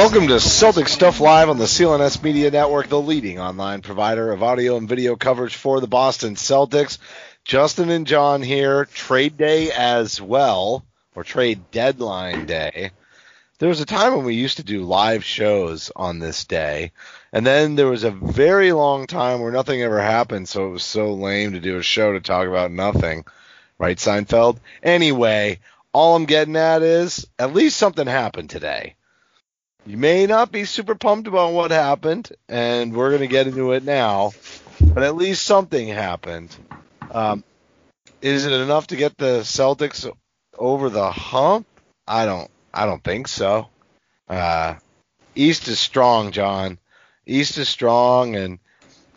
Welcome to Celtics Stuff Live on the CLNS Media Network, the leading online provider of audio and video coverage for the Boston Celtics. Justin and Jon here, trade day as well, or trade deadline day. There was a time when we used to do live shows on this day, and then there was a very long time where nothing ever happened, so it was so lame to do a show to talk about nothing. Right, Seinfeld? Anyway, all I'm getting at is at least something happened today. You may not be super pumped about what happened, and we're going to get into it now, but at least something happened. Um, is it enough to get the Celtics over the hump? I don't. I don't think so. Uh, East is strong, Jon. East is strong, and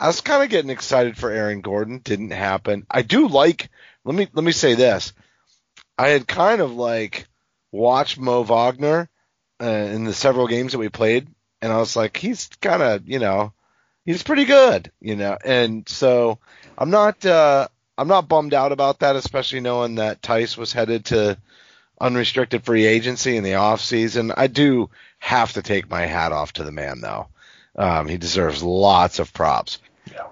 I was kind of getting excited for Aaron Gordon. Didn't happen. I do like. Let me let me say this. I had kind of like watched Mo Wagner uh, in the several games that we played, and I was like, he's kind of, you know, he's pretty good, you know, and so I'm not, uh, I'm not bummed out about that, especially knowing that Theis was headed to unrestricted free agency in the off season. I do have to take my hat off to the man, though. Um, he deserves lots of props. Yeah.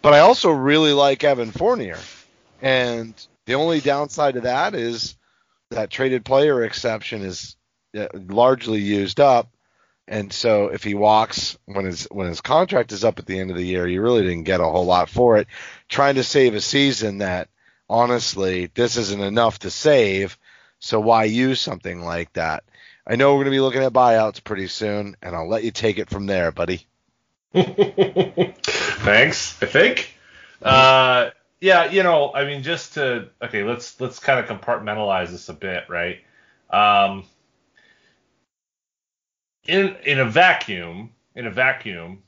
But I also really like Evan Fournier, and the only downside to that is that traded player exception is largely used up. And so if he walks when his when his contract is up at the end of the year, you really didn't get a whole lot for it. Trying to save a season that honestly this isn't enough to save, so why use something like that? I know we're going to be looking at buyouts pretty soon, and I'll let you take it from there, buddy. Thanks. I think. Uh, yeah, you know, I mean, just to okay, let's let's kind of compartmentalize this a bit, right? Um, in in a vacuum, in a vacuum,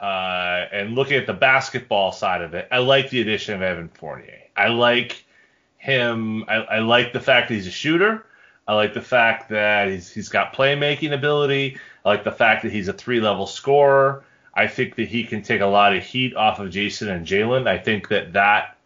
uh, and looking at the basketball side of it, I like the addition of Evan Fournier. I like him. I, I like the fact that he's a shooter. I like the fact that he's he's got playmaking ability. I like the fact that he's a three level scorer. I think that he can take a lot of heat off of Jayson and Jalen. I think that that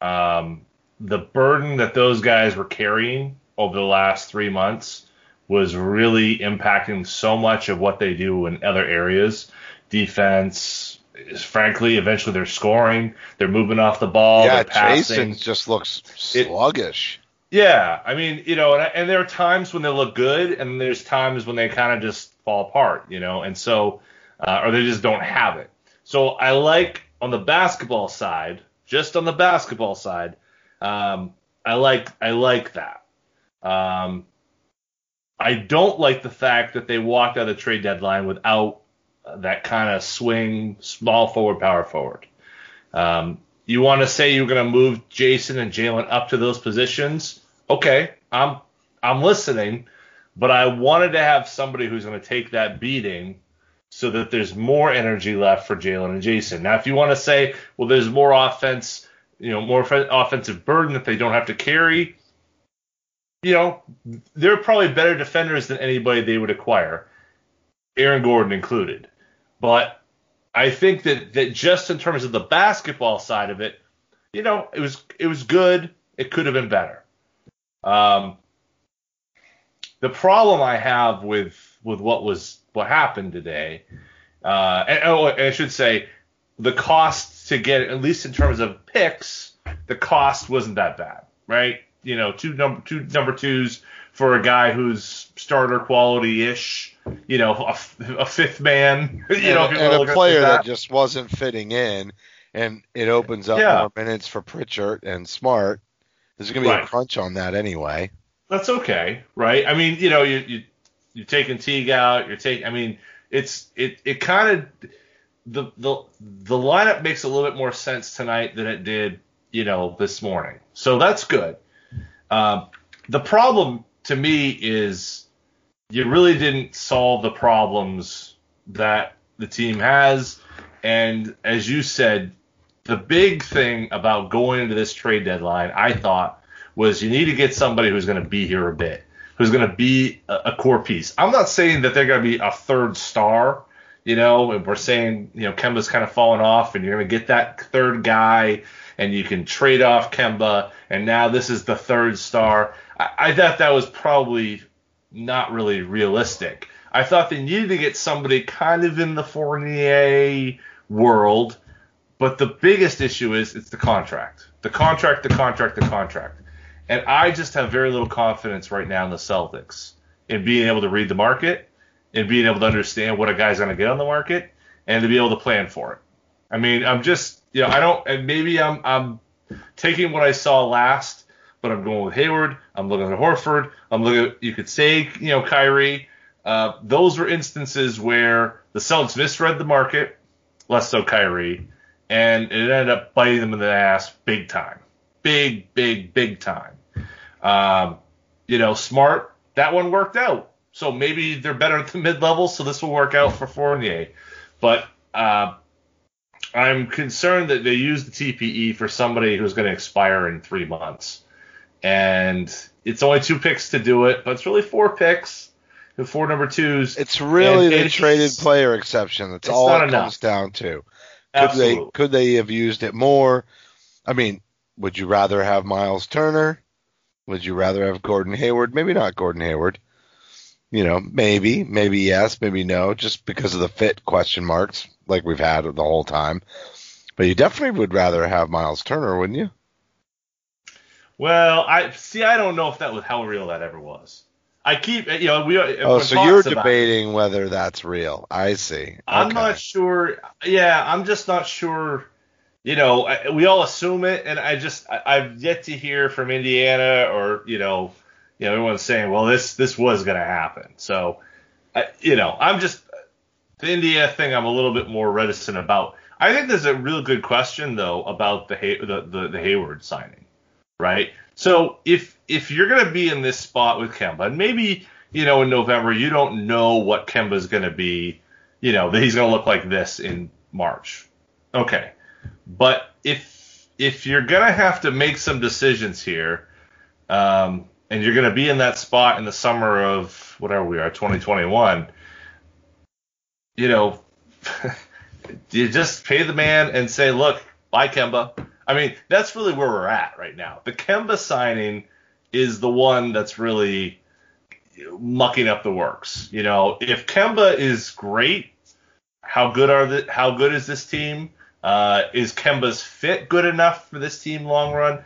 um, the burden that those guys were carrying over the last three months was really impacting so much of what they do in other areas. Defense, frankly, eventually they're scoring, they're moving off the ball, yeah. Jayson just looks sluggish. It, yeah, I mean, you know, and, and there are times when they look good, and there's times when they kind of just fall apart, you know, and so, uh, or they just don't have it. So I like on the basketball side, just on the basketball side, um, I like I like that. Um, I don't like the fact that they walked out of the trade deadline without that kind of swing, small forward, power forward. Um, you want to say you're going to move Jayson and Jalen up to those positions? Okay, I'm I'm listening, but I wanted to have somebody who's going to take that beating so that there's more energy left for Jalen and Jayson. Now, if you want to say, well, there's more offense, you know, more offensive burden that they don't have to carry, you know, they're probably better defenders than anybody they would acquire, Aaron Gordon included. But I think that, that just in terms of the basketball side of it, you know, it was it was good. It could have been better. Um, the problem I have with with what was what happened today, uh, and, oh, and I should say, the cost to get at least in terms of picks, the cost wasn't that bad, right? You know two number two number twos for a guy who's starter quality ish, you know, a, a, fifth man, you and, know, and a player that. that. just wasn't fitting in, and it opens up yeah. more minutes for Pritchard and Smart. There's going to be right. a crunch on that anyway. That's okay, right? I mean, you know, you you you're taking Teague out, you're taking. I mean, it's it it kind of the the the lineup makes a little bit more sense tonight than it did, you know, this morning. So that's good. Um, the problem to me is you really didn't solve the problems that the team has. And as you said, the big thing about going into this trade deadline, I thought, was you need to get somebody who's going to be here a bit, who's going to be a, a core piece. I'm not saying that they're going to be a third star, you know, we're saying, you know, Kemba's kind of fallen off and you're going to get that third guy and you can trade off Kemba, and now this is the third star. I, I thought that was probably not really realistic. I thought they needed to get somebody kind of in the Fournier world, but the biggest issue is it's the contract. The contract, the contract, the contract. And I just have very little confidence right now in the Celtics in being able to read the market and being able to understand what a guy's going to get on the market and to be able to plan for it. I mean, I'm just, you know, I don't, and maybe I'm, I'm taking what I saw last, but I'm going with Hayward. I'm looking at Horford. I'm looking at, you could say, you know, Kyrie. Uh, those were instances where the Celtics misread the market, less so Kyrie, and it ended up biting them in the ass big time. Big, big, big time. Um, you know, smart, that one worked out. So maybe they're better at the mid level, so this will work out for Fournier. But uh, I'm concerned that they use the TPE for somebody who's going to expire in three months. And it's only two picks to do it, but it's really four picks and four number twos. It's really the traded player exception. That's all it enough. comes down to. Could Absolutely. they could they have used it more? I mean, would you rather have Miles Turner? Would you rather have Gordon Hayward? Maybe not Gordon Hayward. You know, maybe, maybe yes, maybe no, just because of the fit question marks like we've had the whole time. But you definitely would rather have Miles Turner, wouldn't you? Well, I see. I don't know if that was how real that ever was. I keep, you know, we. Oh, so you're debating whether that's real. I see. I'm not sure. Yeah, I'm just not sure. You know, we all assume it, and I just I, have yet to hear from Indiana or you know, you know, everyone's saying, well, this this was going to happen. So, I, you know, I'm just the India thing I'm a little bit more reticent about. I think there's a real good question though about the the, the, the Hayward signing, right? So if if you're going to be in this spot with Kemba, and maybe you know in November you don't know what Kemba's going to be, you know that he's going to look like this in March, okay. But if if you're going to have to make some decisions here, um, and you're going to be in that spot in the summer of whatever we are, 2021 you know, you just pay the man and say, look, bye Kemba. I mean, that's really where we're at right now. The Kemba signing is the one that's really mucking up the works. You know, if Kemba is great, how good are the how good is this team? Uh, is Kemba's fit good enough for this team long run?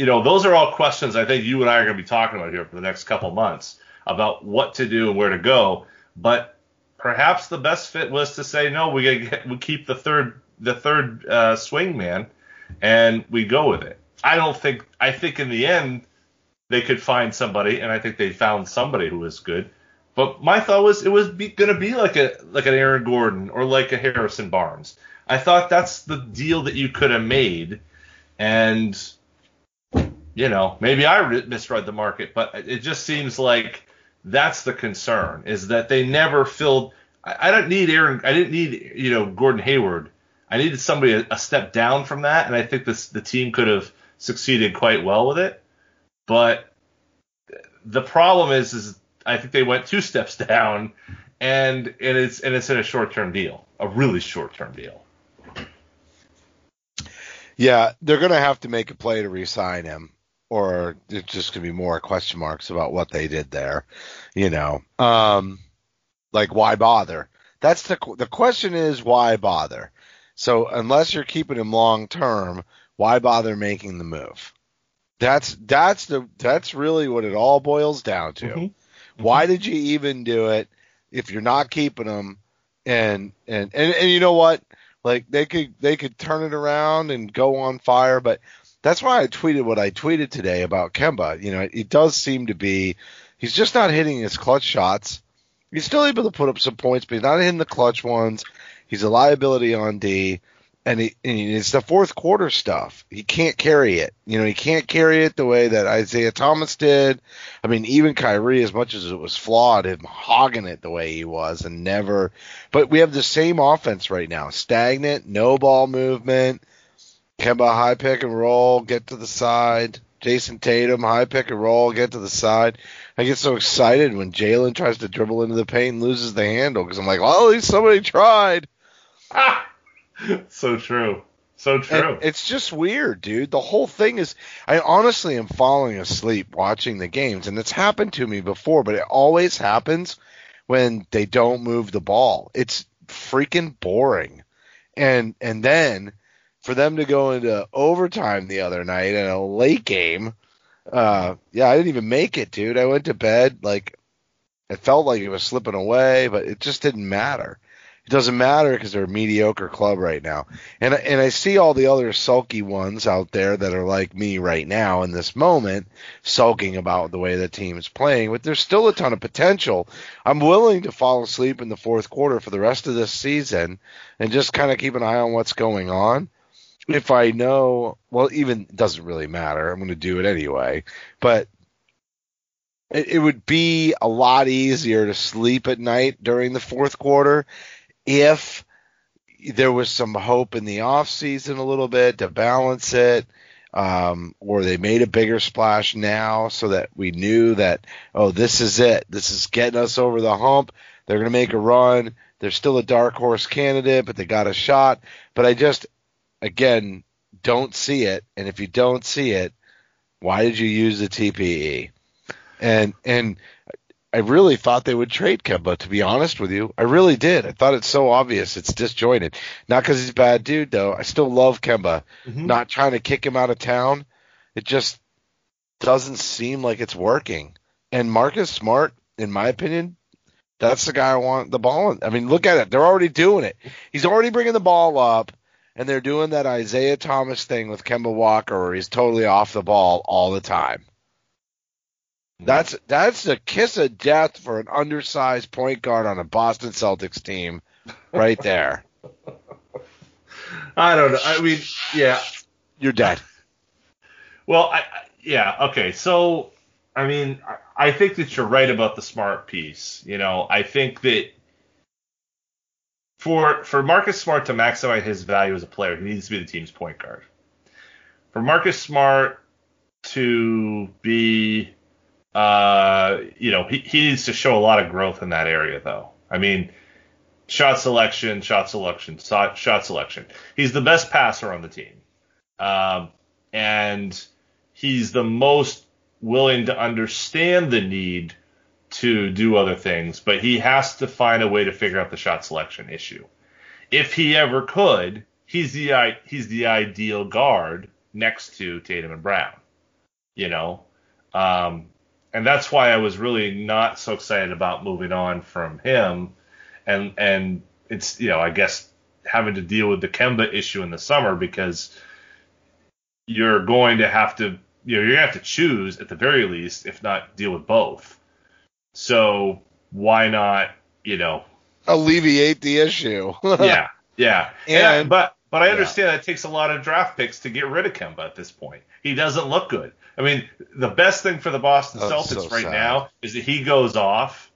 You know, those are all questions I think you and I are going to be talking about here for the next couple months about what to do and where to go. But perhaps the best fit was to say no, we get, we keep the third the third uh, swing man, and we go with it. I don't think I think in the end they could find somebody, and I think they found somebody who was good. But my thought was it was going to be like a like an Aaron Gordon or like a Harrison Barnes. I thought that's the deal that you could have made, and you know maybe I misread the market, but it just seems like that's the concern is that they never filled. I, I don't need Aaron. I didn't need you know Gordon Hayward. I needed somebody a, a step down from that, and I think this the team could have succeeded quite well with it. But the problem is, is I think they went two steps down, and and it's and it's in a short term deal, a really short term deal. Yeah, they're gonna have to make a play to re-sign him or it's just gonna be more question marks about what they did there. You know, um, like why bother? That's the the question is why bother? So unless you're keeping him long term, why bother making the move? That's that's the that's really what it all boils down to. Mm-hmm. Mm-hmm. Why did you even do it if you're not keeping him? And, and and and you know what? Like they could they could turn it around and go on fire, but that's why I tweeted what I tweeted today about Kemba. You know, it does seem to be he's just not hitting his clutch shots. He's still able to put up some points, but he's not hitting the clutch ones. He's a liability on D, and, he, and it's the fourth quarter stuff. He can't carry it. You know, he can't carry it the way that Isaiah Thomas did. I mean, even Kyrie, as much as it was flawed, him hogging it the way he was and never. But we have the same offense right now: stagnant, no ball movement Kemba high pick and roll, get to the side. Jayson Tatum high pick and roll, get to the side. I get so excited when Jalen tries to dribble into the paint and loses the handle because I'm like, well, at least somebody tried. Ah, so true. So true. And it's just weird, dude. The whole thing is, I honestly am falling asleep watching the games, and it's happened to me before, but it always happens when they don't move the ball. It's freaking boring. And and then for them to go into overtime the other night in a late game, uh, yeah, I didn't even make it, dude. I went to bed like it felt like it was slipping away, but it just didn't matter. It doesn't matter because they're a mediocre club right now. And and I see all the other sulky ones out there that are like me right now in this moment, sulking about the way the team's playing. But there's still a ton of potential. I'm willing to fall asleep in the fourth quarter for the rest of this season and just kind of keep an eye on what's going on. If I know, well, even it doesn't really matter. I'm going to do it anyway. But it, it would be a lot easier to sleep at night during the fourth quarter if there was some hope in the off season a little bit to balance it, um, or they made a bigger splash now so that we knew that oh this is it, this is getting us over the hump. They're going to make a run. They're still a dark horse candidate, but they got a shot. But I just again don't see it, and if you don't see it, why did you use the TPE? And and I really thought they would trade Kemba, to be honest with you. I really did. I thought it's so obvious. It's disjointed. Not because he's a bad dude, though. I still love Kemba. Mm-hmm. Not trying to kick him out of town. It just doesn't seem like it's working. And Marcus Smart, in my opinion, that's the guy I want the ball. In. I mean, look at it. They're already doing it. He's already bringing the ball up, and they're doing that Isaiah Thomas thing with Kemba Walker where he's totally off the ball all the time. That's that's the kiss of death for an undersized point guard on a Boston Celtics team, right there. I don't know. I mean, yeah, you're dead. Well, I, yeah, okay. So, I mean, I think that you're right about the smart piece. You know, I think that for for Marcus Smart to maximize his value as a player, he needs to be the team's point guard. For Marcus Smart to be uh, you know, he, he needs to show a lot of growth in that area, though. I mean, shot selection, shot selection, shot, selection. He's the best passer on the team. Um, and he's the most willing to understand the need to do other things, but he has to find a way to figure out the shot selection issue. If he ever could, he's the he's the ideal guard next to Tatum and Brown. You know, um, and that's why I was really not so excited about moving on from him. And and it's you know I guess having to deal with the Kemba issue in the summer because you're going to have to you know you're gonna have to choose at the very least, if not deal with both. So why not you know alleviate the issue? yeah, yeah. And, and but but I understand yeah. it takes a lot of draft picks to get rid of Kemba at this point. He doesn't look good. I mean, the best thing for the Boston oh, Celtics so right sad. now is that he goes off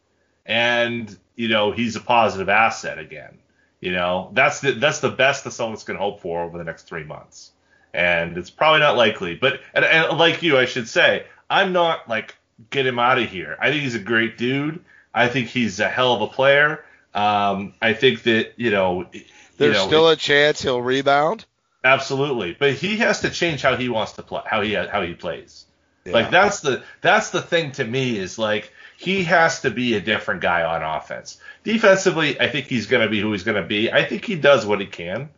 and, you know, he's a positive asset again. You know, that's the that's the best the Celtics can hope for over the next three months. And it's probably not likely. But and, and like you, I should say, I'm not like get him out of here. I think he's a great dude. I think he's a hell of a player. Um, I think that you know there's you know, still a chance he'll rebound. Absolutely, but he has to change how he wants to play, how he how he plays. Yeah. Like that's the that's the thing to me is like he has to be a different guy on offense. Defensively, I think he's going to be who he's going to be. I think he does what he can,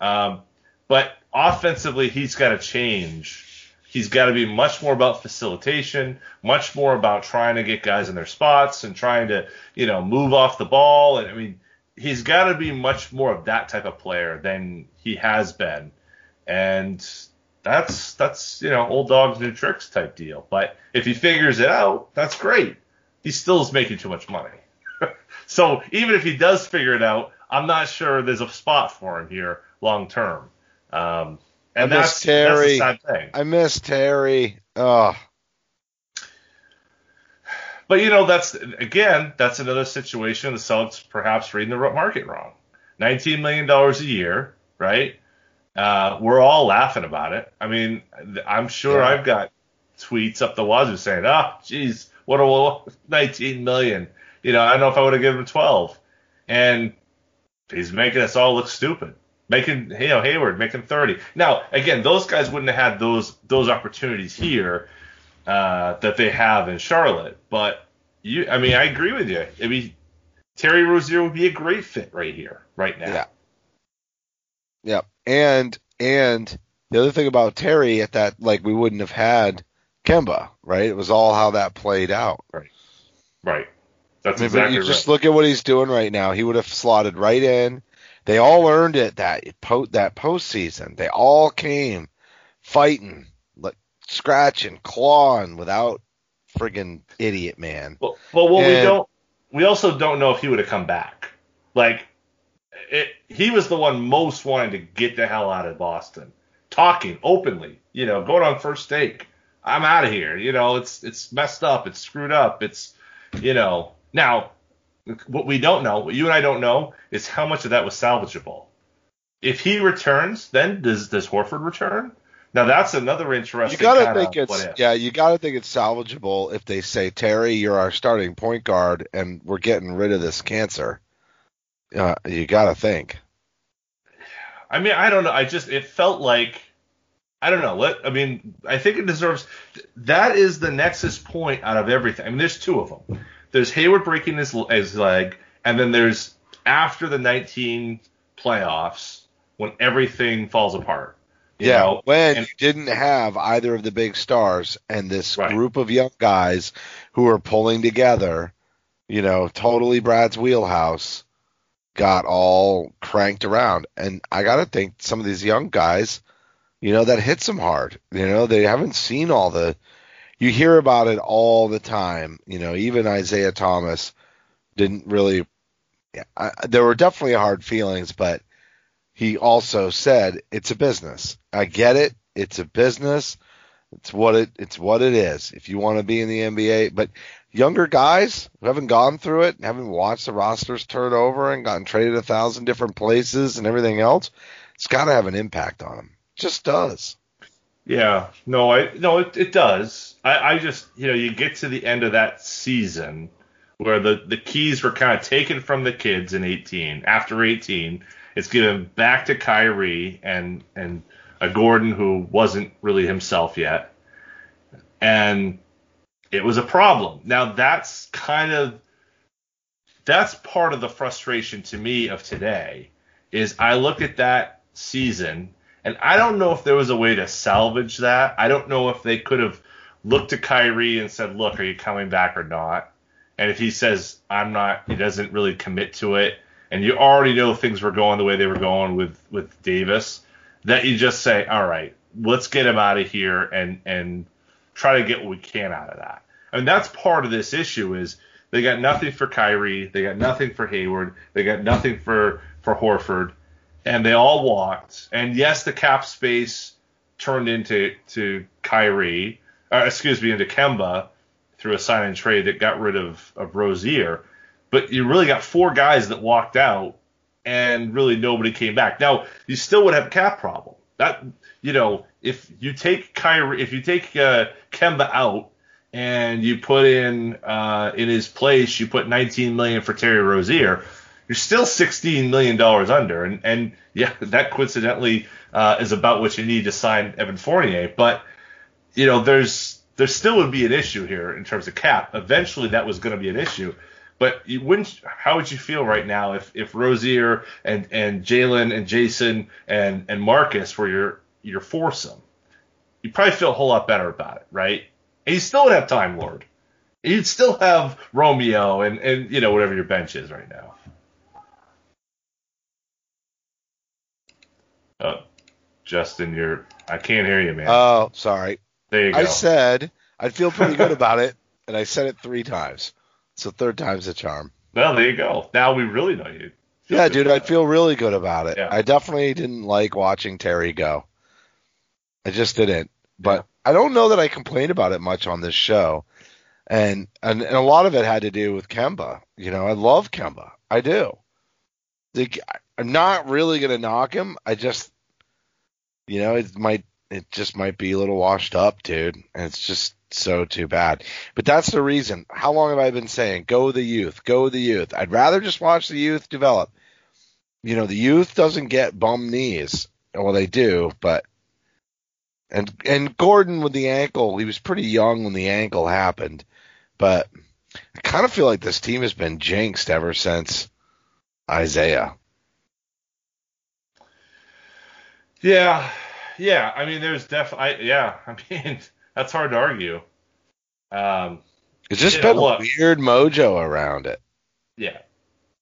um, but offensively, he's got to change. He's got to be much more about facilitation, much more about trying to get guys in their spots and trying to you know move off the ball. And I mean, he's got to be much more of that type of player than he has been, and that's that's you know old dogs new tricks type deal. But if he figures it out, that's great. He still is making too much money. so even if he does figure it out, I'm not sure there's a spot for him here long term. Um, and I that's, Terry. that's the sad thing. I miss Terry. Oh, but you know, that's again, that's another situation. The Celtics perhaps reading the market wrong. Nineteen million dollars a year, right? Uh, we're all laughing about it. I mean, I'm sure yeah. I've got tweets up the wazoo saying, "Ah, oh, geez, what a 19 million." You know, I don't know if I would have given him 12. And he's making us all look stupid. Making you know Hayward making 30. Now, again, those guys wouldn't have had those those opportunities here uh, that they have in Charlotte. But you, I mean, I agree with you. I mean, Terry Rozier would be a great fit right here, right now. Yeah. Yeah. And and the other thing about Terry at that like we wouldn't have had Kemba, right? It was all how that played out. Right. Right. That's I mean, exactly you right. just look at what he's doing right now. He would have slotted right in. They all earned it that po- that postseason. They all came fighting, like scratching, clawing without friggin' idiot man. Well, well, what we don't, we also don't know if he would have come back. Like, it, he was the one most wanting to get the hell out of Boston, talking openly, you know, going on first take. I'm out of here. You know, it's it's messed up. It's screwed up. It's, you know, now what we don't know, what you and I don't know, is how much of that was salvageable. If he returns, then does does Horford return? Now that's another interesting. You gotta think it's yeah, you gotta think it's salvageable if they say Terry, you're our starting point guard, and we're getting rid of this cancer. Uh, you gotta think. I mean, I don't know. I just it felt like I don't know. Let I mean, I think it deserves. That is the nexus point out of everything. I mean, there's two of them. There's Hayward breaking his his leg, and then there's after the 19 playoffs when everything falls apart. you yeah, know? when and- you didn't have either of the big stars and this Right. group of young guys who are pulling together, you know, totally Brad's wheelhouse, got all cranked around. And I gotta think some of these young guys, you know, that hits them hard. You know, they haven't seen all the. You hear about it all the time. You know, even Isaiah Thomas didn't really. Yeah, I, there were definitely hard feelings, but he also said it's a business. I get it. It's a business. It's what it it's what it is. If you want to be in the NBA, but younger guys who haven't gone through it, haven't watched the rosters turn over and gotten traded a thousand different places and everything else, it's got to have an impact on them. It just does. Yeah, no, I no, it, it does. I, I just you know you get to the end of that season where the the keys were kind of taken from the kids in 18. After 18, it's given back to Kyrie and and a Gordon who wasn't really himself yet, and it was a problem. Now that's kind of that's part of the frustration to me of today is I look at that season and I don't know if there was a way to salvage that. I don't know if they could have looked to Kyrie and said, "Look, are you coming back or not?" And if he says, "I'm not," he doesn't really commit to it, and you already know things were going the way they were going with with Davis, that you just say, "All right, let's get him out of here and and try to get what we can out of that." I mean, that's part of this issue is they got nothing for Kyrie, they got nothing for Hayward, they got nothing for for Horford, and they all walked. And yes, the cap space turned into to Kyrie, uh, excuse me, into Kemba through a sign and trade that got rid of of Rozier. But you really got four guys that walked out, and really nobody came back. Now you still would have a cap problem. That you know, if you take Kyrie, if you take uh, Kemba out and you put in uh, in his place, you put 19 million for Terry Rozier, you're still 16 million dollars under, and and yeah, that coincidentally uh, is about what you need to sign Evan Fournier. But you know, there's there still would be an issue here in terms of cap. Eventually, that was going to be an issue. But you wouldn't. How would you feel right now if if Rozier and and Jalen and Jayson and and Marcus were your your foursome? You probably feel a whole lot better about it, right? And you still would have Time Lord. You'd still have Romeo and and you know whatever your bench is right now. Oh, Justin, you're. I can't hear you, man. Oh, sorry. there you go. I said I'd feel pretty good about it, and I said it three times. So third time's a charm. well, there you go. Now we really know you. Yeah, dude, I'd feel really good about it. Yeah. I definitely didn't like watching Terry go. I just didn't. But I don't know that I complained about it much on this show. And, and and a lot of it had to do with Kemba. You know, I love Kemba. I do. The, I'm not really gonna knock him. I just, you know, it might it just might be a little washed up, dude. And it's just so too bad. But that's the reason. How long have I been saying go the youth, go the youth? I'd rather just watch the youth develop. You know, the youth doesn't get bum knees. Well, they do, but and and Gordon with the ankle, he was pretty young when the ankle happened, but I kind of feel like this team has been jinxed ever since Isaiah. Yeah, yeah. I mean, there's definitely. Yeah, I mean, that's hard to argue. Um, It's just been look. a weird mojo around it. yeah,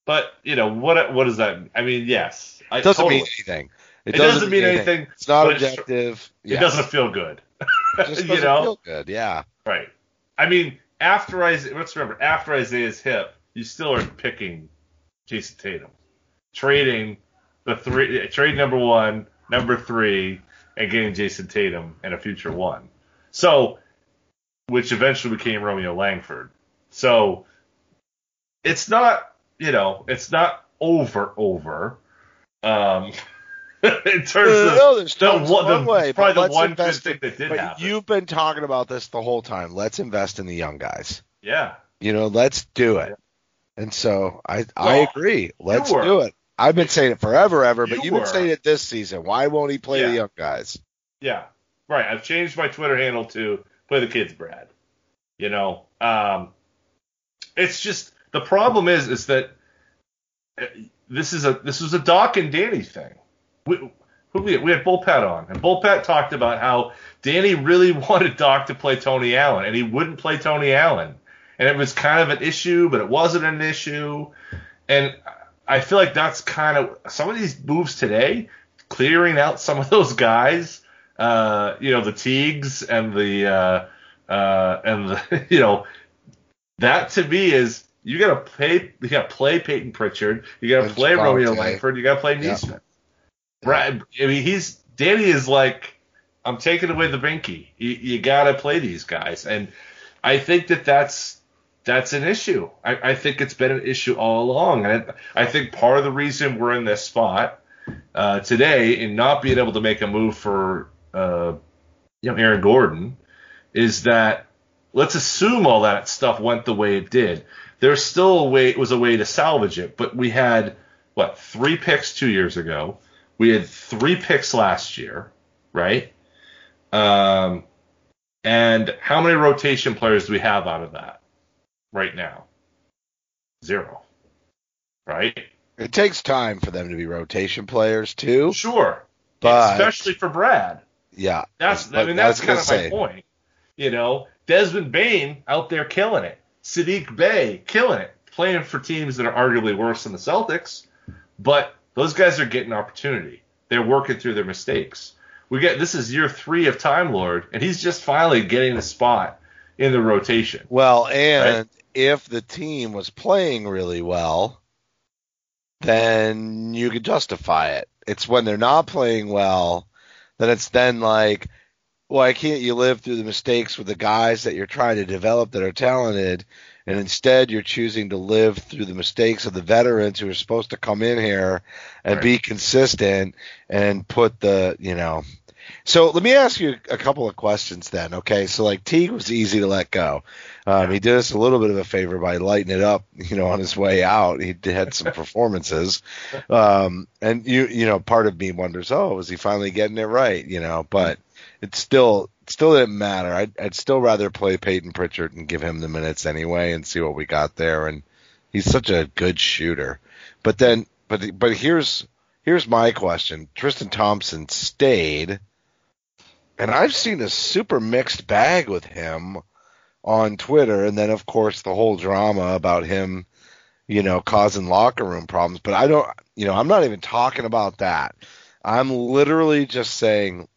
but you know what? What does that? I mean, yes, I, It doesn't totally. mean anything. It doesn't mean anything, It's not but it's- objective. It doesn't feel good. It just you doesn't know, feel good. Yeah. right? I mean, after Isaiah, let's remember, after Isaiah's hip, you still are picking Jayson Tatum, trading the three, trade number one, number three, and getting Jayson Tatum and a future one. So, which eventually became Romeo Langford. So, it's not, you know, it's not over over. Um, in terms of no, there's the one- the- way. probably the one good thing that did but happen. you've been talking about this the whole time. Let's invest in the young guys. yeah, You know, let's do it. And so I I agree. Let's do it. I've been saying it forever, ever, but You you've were. been saying it this season. Why won't he play the young guys? Yeah, right. I've changed my Twitter handle to play the kids, Brad. You know, um, it's just the problem is is that uh, this is a this was a Doc and Danny thing. We, who we, we had Bullpat on, and Bullpat talked about how Danny really wanted Doc to play Tony Allen, and he wouldn't play Tony Allen, and it was kind of an issue, but it wasn't an issue, and I feel like that's kind of some of these moves today, clearing out some of those guys, uh, you know, the Teagues and the uh, uh, and the you know, that to me is you gotta pay you gotta play Peyton Pritchard, you gotta play Romeo. Langford, you gotta play Yeah. Nesmith. Brad, I mean, he's Danny is like, I'm taking away the binky. You, you gotta play these guys, and I think that that's that's an issue. I, I think it's been an issue all along, and I, I think part of the reason we're in this spot uh, today in not being able to make a move for uh, you know Aaron Gordon is that let's assume all that stuff went the way it did. There's still a way it was a way to salvage it, but we had what three picks two years ago. We had three picks last year, right? Um, and how many rotation players do we have out of that right now? Zero, right? It takes time for them to be rotation players too. Sure, But especially for Brad. yeah, That's I mean that's kind of my point. You know, Desmond Bane out there killing it. Saddiq Bey killing it, playing for teams that are arguably worse than the Celtics, but those guys are getting opportunity. They're working through their mistakes. We get this is year three of Time Lord, and he's just finally getting a spot in the rotation. Well, and if the team was playing really well, then you could justify it. It's when they're not playing well, that it's then like, why can't you live through the mistakes with the guys that you're trying to develop that are talented, and instead you're choosing to live through the mistakes of the veterans who are supposed to come in here and Right. be consistent and put the, you know. So let me ask you a couple of questions then. Okay, so like Teague was easy to let go. Um, he did us a little bit of a favor by lighting it up, you know, on his way out. He did- had some performances, um, and you, you know, part of me wonders, oh, was he finally getting it right? You know, but it still, still didn't matter. I'd, I'd still rather play Peyton Pritchard and give him the minutes anyway, and see what we got there. And he's such a good shooter. But then, but but here's here's my question: Tristan Thompson stayed, and I've seen a super mixed bag with him on Twitter, and then of course the whole drama about him, you know, causing locker room problems. But I don't, you know, I'm not even talking about that. I'm literally just saying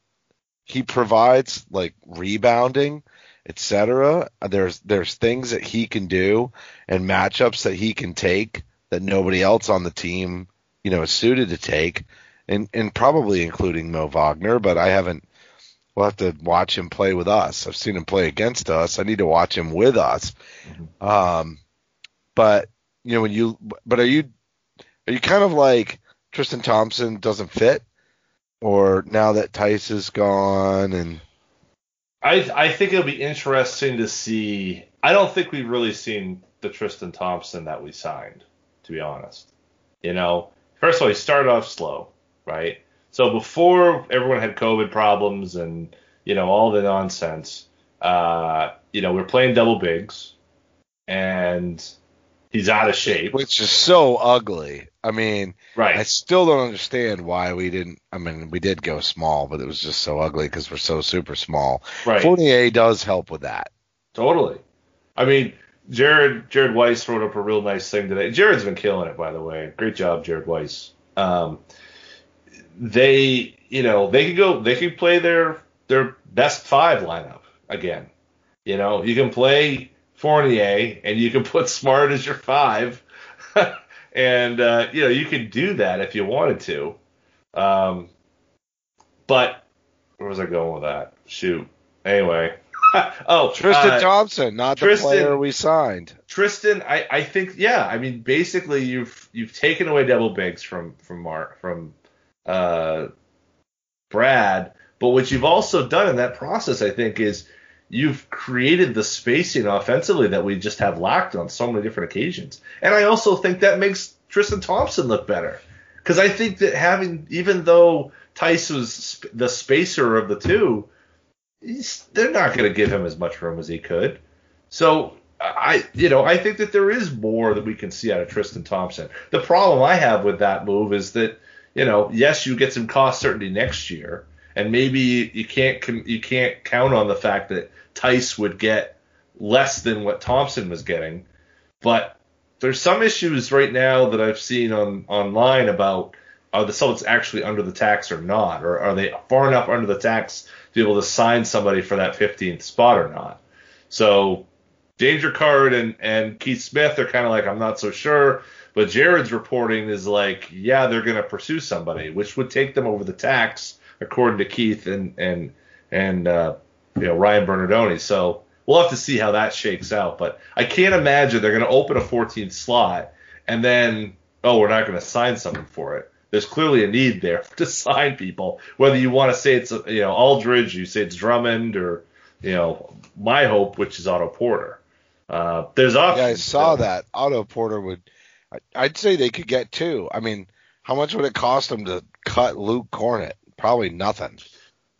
he provides like rebounding, etc. There's there's things that he can do and matchups that he can take that nobody else on the team, you know, is suited to take, and and probably including Mo Wagner. But I haven't. We'll have to watch him play with us. I've seen him play against us. I need to watch him with us. Um, but you know when you, but are you, are you kind of like Tristan Thompson doesn't fit, or now that Theis is gone and I I think it'll be interesting to see. I don't think we've really seen the Tristan Thompson that we signed, to be honest. You know, first of all, he started off slow, right? So before everyone had COVID problems and you know all the nonsense, uh, you know, we're playing double bigs. and he's out of shape. Which is so ugly. I mean, right. I still don't understand why we didn't. I mean, we did go small, but it was just so ugly because we're so super small. Right. Fournier does help with that. Totally. I mean, Jared Jared Weiss wrote up a real nice thing today. Jared's been killing it, by the way. Great job, Jared Weiss. Um, they, you know, they could go, they could play their their best five lineup again. You know, you can play Fournier and you can put Smart as your five, and uh, you know you can do that if you wanted to. Um, but where was I going with that? Shoot. Anyway. oh, Tristan uh, Thompson, not Tristan- the player we signed. Tristan, I, I think yeah. I mean, basically you've you've taken away double bigs from from Mark from uh, Brad, but what you've also done in that process, I think, is you've created the spacing offensively that we just have lacked on so many different occasions. And I also think that makes Tristan Thompson look better because I think that having even though Theis was sp- the spacer of the two, they're not going to give him as much room as he could. So I, you know, I think that there is more that we can see out of Tristan Thompson. The problem I have with that move is that, you know, yes, you get some cost certainty next year, and maybe you can't you can't count on the fact that Theis would get less than what Thompson was getting, but there's some issues right now that I've seen on online about are the Celtics actually under the tax or not, or are they far enough under the tax to be able to sign somebody for that 15th spot or not? So Danger Card and, and Keith Smith are kind of like, I'm not so sure. But Jared's reporting is like, yeah, they're going to pursue somebody, which would take them over the tax, according to Keith and and and uh, you know Ryan Bernardoni. So we'll have to see how that shakes out. But I can't imagine they're going to open a 14th slot and then oh, we're not going to sign someone for it. There's clearly a need there to sign people. Whether you want to say it's you know Aldridge, you say it's Drummond, or you know my hope, which is Otto Porter. Uh, there's options. Yeah, I saw that. Otto Porter would. I'd say they could get two. I mean, how much would it cost them to cut Luke Kornet? Probably nothing.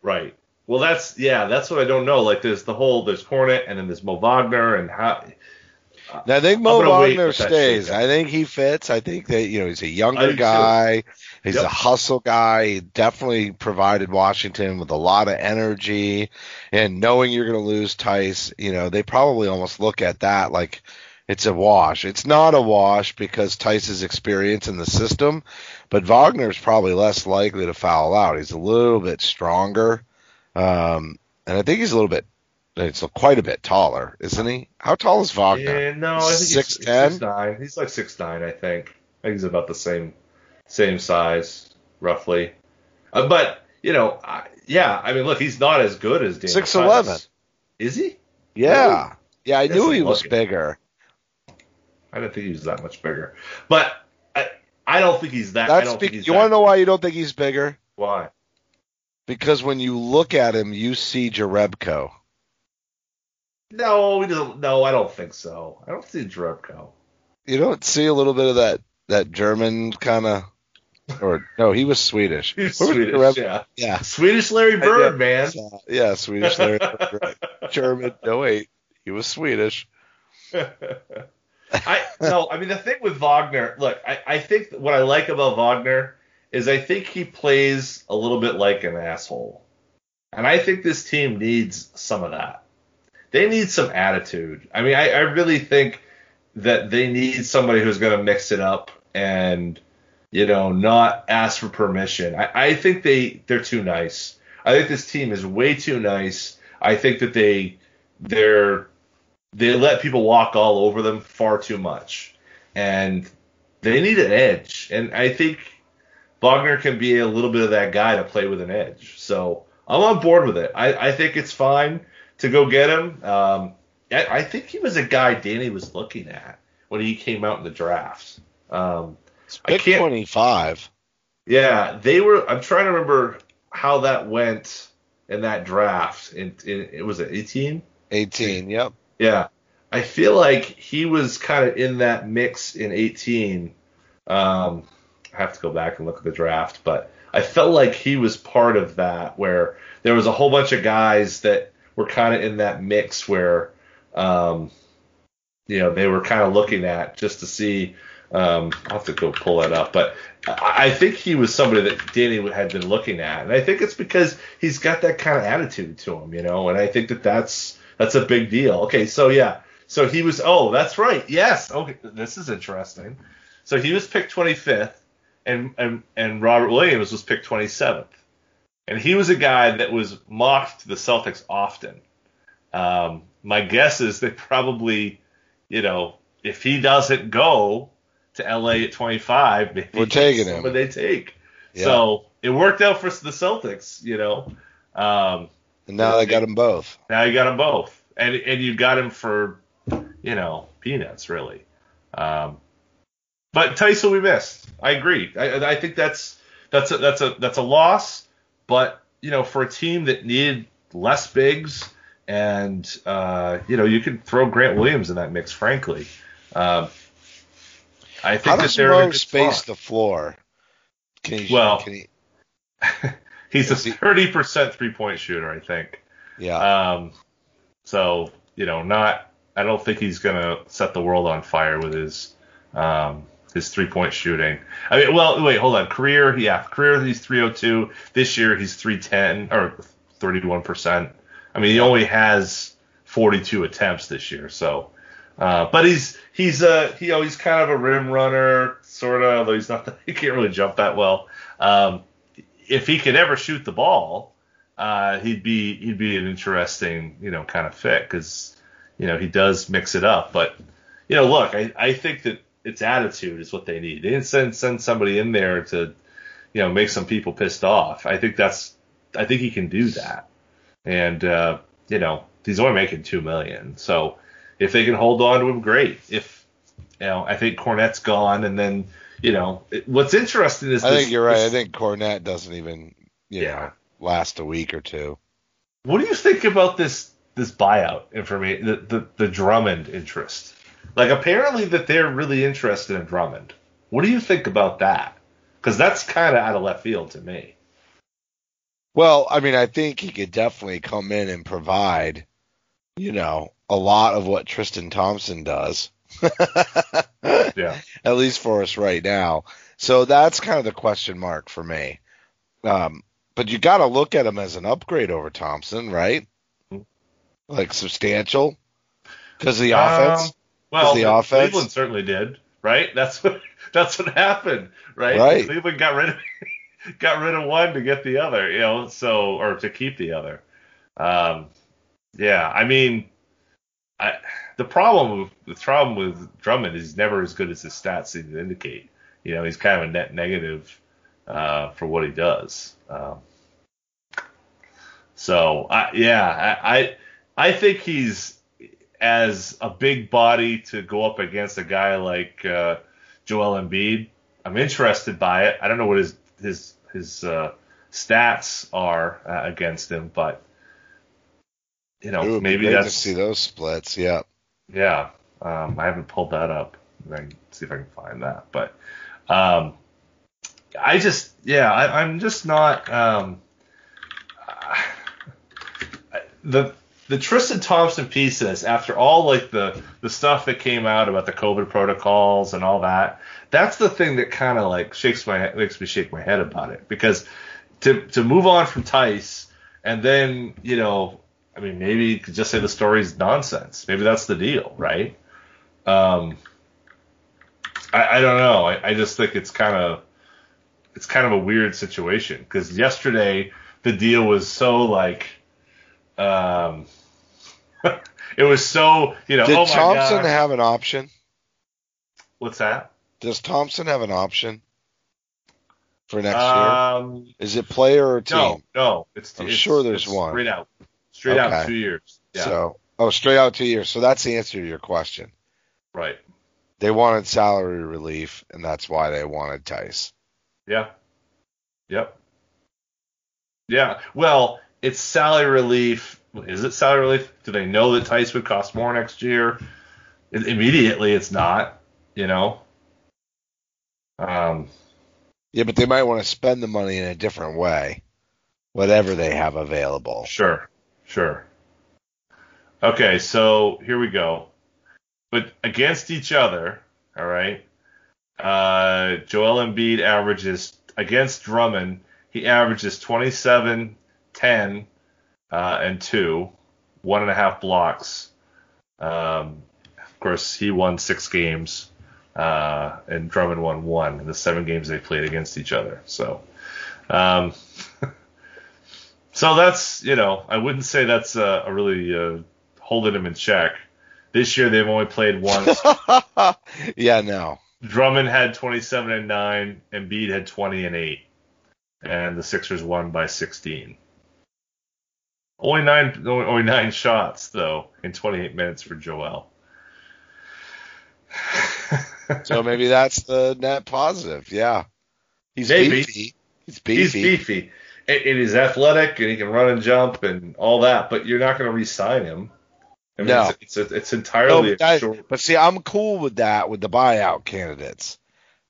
Right. Well, that's yeah, that's what I don't know. Like there's the whole there's Cornett and then there's Mo Wagner and how. Now, I think Mo I'm gonna wait Wagner stays. I think he fits. I think that you know he's a younger do too. guy. He's Yep. a hustle guy. He definitely provided Washington with a lot of energy. And knowing you're going to lose Theis, you know they probably almost look at that like it's a wash. It's not a wash because Theis's experience in the system, but Wagner's probably less likely to foul out. He's a little bit stronger, um, and I think he's a little bit. It's quite a bit taller, isn't he? How tall is Wagner? Yeah, no, I think he's 6'10"? six nine. He's like six nine, I think. I think he's about the same same size, roughly. Uh, but you know, I, yeah, I mean, look, he's not as good as Daniel 6'11". Is he? Yeah. Yeah, I That's knew he was bigger. I didn't think he was that much bigger. But I, I don't think he's that. I don't think he's you want to know why you don't think he's bigger? why? Because when you look at him, you see Jerebko. No, we don't. No, I don't think so. I don't see Drebko. You don't see a little bit of that that German kind of, or no, he was Swedish. Where was Swedish, Jareb- yeah. Yeah, Swedish Larry Bird, man. yeah, Swedish. there. German. No wait, he was Swedish. I no, I mean the thing with Wagner, look, I, I think what I like about Wagner is I think he plays a little bit like an asshole. And I think this team needs some of that. They need some attitude. I mean, I, I really think that they need somebody who's going to mix it up and, you know, not ask for permission. I, I think they they're too nice. I think this team is way too nice. I think that they they're they let people walk all over them far too much, and they need an edge. And I think Wagner can be a little bit of that guy to play with an edge. So I'm on board with it. I, I think it's fine to go get him. Um, I, I think he was a guy Danny was looking at when he came out in the draft. Um, I Pick can't- 25. yeah, they were. I'm trying to remember how that went in that draft. In, in it was it 18. 18. Yep. Yeah. I feel like he was kind of in that mix in 18. Um, I have to go back and look at the draft, but I felt like he was part of that where there was a whole bunch of guys that were kind of in that mix where, um, you know they were kind of looking at just to see. Um, I'll have to go pull that up, but I I think he was somebody that Danny had been looking at, and I think it's because he's got that kind of attitude to him, you know, and I think that that's that's a big deal. Okay, so yeah, so he was. Oh, that's right. Yes. Okay, this is interesting. So he was picked 25th, and and and Robert Williams was picked 27th, and he was a guy that was mocked to the Celtics often. Um, my guess is they probably, you know, if he doesn't go to LA at 25, maybe We're taking him. they take. Yeah. So it worked out for the Celtics, you know. Um, And now they got them both. now you got them both, and and you got him for, you know, peanuts really. Um, but Tyson we missed. I agree. I, I think that's that's a, that's a that's a loss. But you know, for a team that needed less bigs, and uh, you know, you could throw Grant Williams in that mix. Frankly, um, I think How that does they're in a good space spot. the floor? Can he? Well- can he? He's a thirty percent three point shooter. I think. Yeah. Um, so you know, not. I don't think he's gonna set the world on fire with his um, his three point shooting. I mean, well, wait, hold on. Career, yeah, career he's 302. This year he's 310 or 31 percent. I mean, he only has 42 attempts this year, so. Uh, but he's he's uh he, you know, he's kind of a rim runner, sort of. Although he's not, he can't really jump that well. Um, if he could ever shoot the ball, uh, he'd be he'd be an interesting you know kind of fit because you know he does mix it up. But you know, look, I, I think that it's attitude is what they need. They didn't send send somebody in there to you know make some people pissed off. I think that's I think he can do that. And uh, you know he's only making two million, so if they can hold on to him, great. If you know, I think Kornet's gone, and then you know it, what's interesting is I this- think you're right. this- I think Kornet doesn't even, you Yeah. know, last a week or two. What do you think about this this buyout information, the, the the Drummond interest? Like apparently that they're really interested in Drummond. What do you think about that? Because that's kind of out of left field to me. Well, I mean, I think he could definitely come in and provide, you know, a lot of what Tristan Thompson does. Yeah. At least for us right now. So that's kind of the question mark for me. Um, but you got to look at him as an upgrade over Thompson, right? Mhm. Like substantial because the offense. Um, well, the offense- Cleveland certainly did, right? That's what that's what happened, right? Right. Cleveland got rid of got rid of one to get the other, you know, so or to keep the other. Um, yeah, I mean, I, the problem with the problem with Drummond is he's never as good as his stats seem to indicate. You know, he's kind of a net negative uh, for what he does. Um, so, I, yeah, I, I I think he's as a big body to go up against a guy like uh, Joel Embiid. I'm interested by it. I don't know what his his his uh, stats are uh, against him, but you know, maybe be great to that's see those splits. Yeah. yeah. Um, I haven't pulled that up. I can see if I can find that. But um, I just, yeah, I, I'm just not. Um, the the Tristan Thompson piece of this, after all like the the stuff that came out about the COVID protocols and all that, that's the thing that kind of like shakes my makes me shake my head about it because to to move on from Theis and then you know I mean, maybe you could just say the story's nonsense. Maybe that's the deal, right? Um, I, I don't know. I, I just think it's kind of it's kind of a weird situation because yesterday the deal was so like, um, it was so you know. Did oh my Thompson God. have an option? What's that? Does Thompson have an option for next year? Um, Is it player or team? no, no. It's I'm it's- sure there's one. straight out, straight out two years. Yeah, So, oh, straight out two years. So that's the answer to your question. right. They wanted salary relief, and that's why they wanted Theis. Yeah. Yep. Yeah. Well, it's salary relief. Is it salary relief? Do they know that Theis would cost more next year? Immediately, it's not. You know. Um. Yeah, but they might want to spend the money in a different way, whatever they have available. Sure. Sure. Okay. So here we go. but against each other, all right. Uh, Joel Embiid averages against Drummond. He averages 27, 10, uh, and two, one and a half blocks. Um, of course, he won six games, uh, and Drummond won one in the seven games they played against each other. So, um, so that's you know, I wouldn't say that's a, a really uh, holding him in check. This year they've only played once. yeah, no. Drummond had 27 and 9, and Embiid had 20 and 8. And the Sixers won by 16. Only nine, only, only nine shots though in 28 minutes for Joel. so maybe that's the net positive. Yeah, he's maybe. beefy. He's beefy. He's beefy. And, and he's athletic, and he can run and jump and all that. But you're not going to re-sign him. I mean, no, it's, it's, it's entirely. No, but, short... but see, I'm cool with that with the buyout candidates.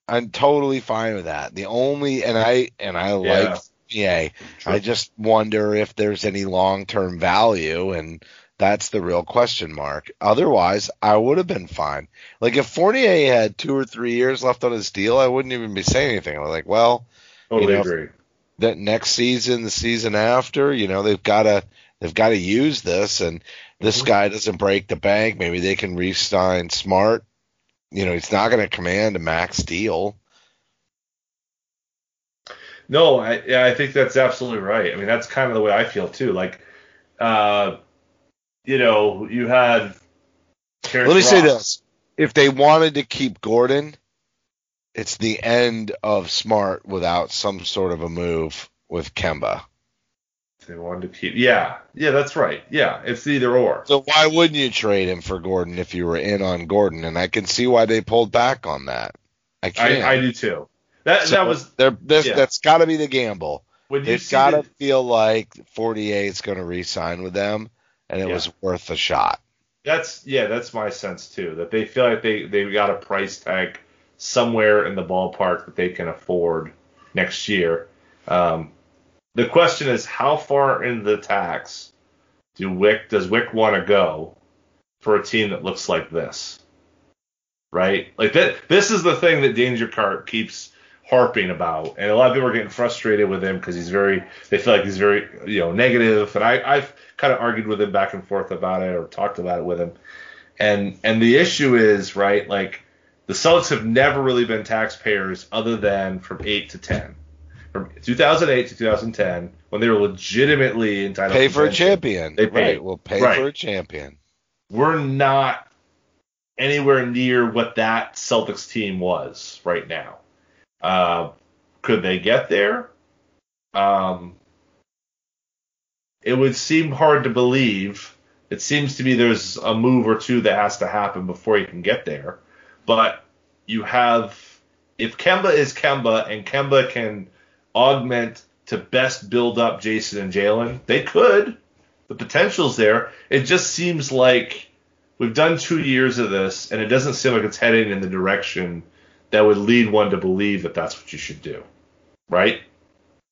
I'm totally fine with that. The only and I and I yeah. like yeah, I just wonder if there's any long term value, and that's the real question mark. Otherwise, I would have been fine. Like if Fournier had two or three years left on his deal, I wouldn't even be saying anything. I'm like, well, totally you know, agree. That next season, the season after, you know, they've got to they've got to use this, and this mm-hmm. guy doesn't break the bank. Maybe they can re-sign Smart. You know, he's not going to command a max deal. No, I yeah, I think that's absolutely right. I mean, that's kind of the way I feel too. Like, uh, you know, you had. Let me Ross. say this: if they wanted to keep Gordon, it's the end of Smart without some sort of a move with Kemba. They wanted to keep, yeah, yeah, that's right. Yeah, it's either or. So why wouldn't you trade him for Gordon if you were in on Gordon? And I can see why they pulled back on that. I can. I, I do too. That so that was this, yeah. that's got to be the gamble. They've got to feel like 48 is going to re-sign with them, and it yeah. was worth a shot. That's yeah, that's my sense too. That they feel like they they got a price tag somewhere in the ballpark that they can afford next year. Um, the question is, how far in the tax do Wyc does Wyc want to go for a team that looks like this? Right? Like that. This is the thing that Danger Cart keeps harping about, and a lot of people are getting frustrated with him because he's very. They feel like he's very, you know, negative. negative, and I, I've kind of argued with him back and forth about it or talked about it with him, and and the issue is right, like the Celtics have never really been taxpayers other than from eight to ten. From 2008 to 2010, when they were legitimately entitled to pay for a champion, they paid. Right, we'll pay right. for a champion. We're not anywhere near what that Celtics team was right now. Uh, could they get there? Um, it would seem hard to believe. It seems to me there's a move or two that has to happen before you can get there. But you have, if Kemba is Kemba and Kemba can augment to best build up Jayson and Jalen, they could. The potential's there. It just seems like we've done two years of this, and it doesn't seem like it's heading in the direction that would lead one to believe that that's what you should do, right?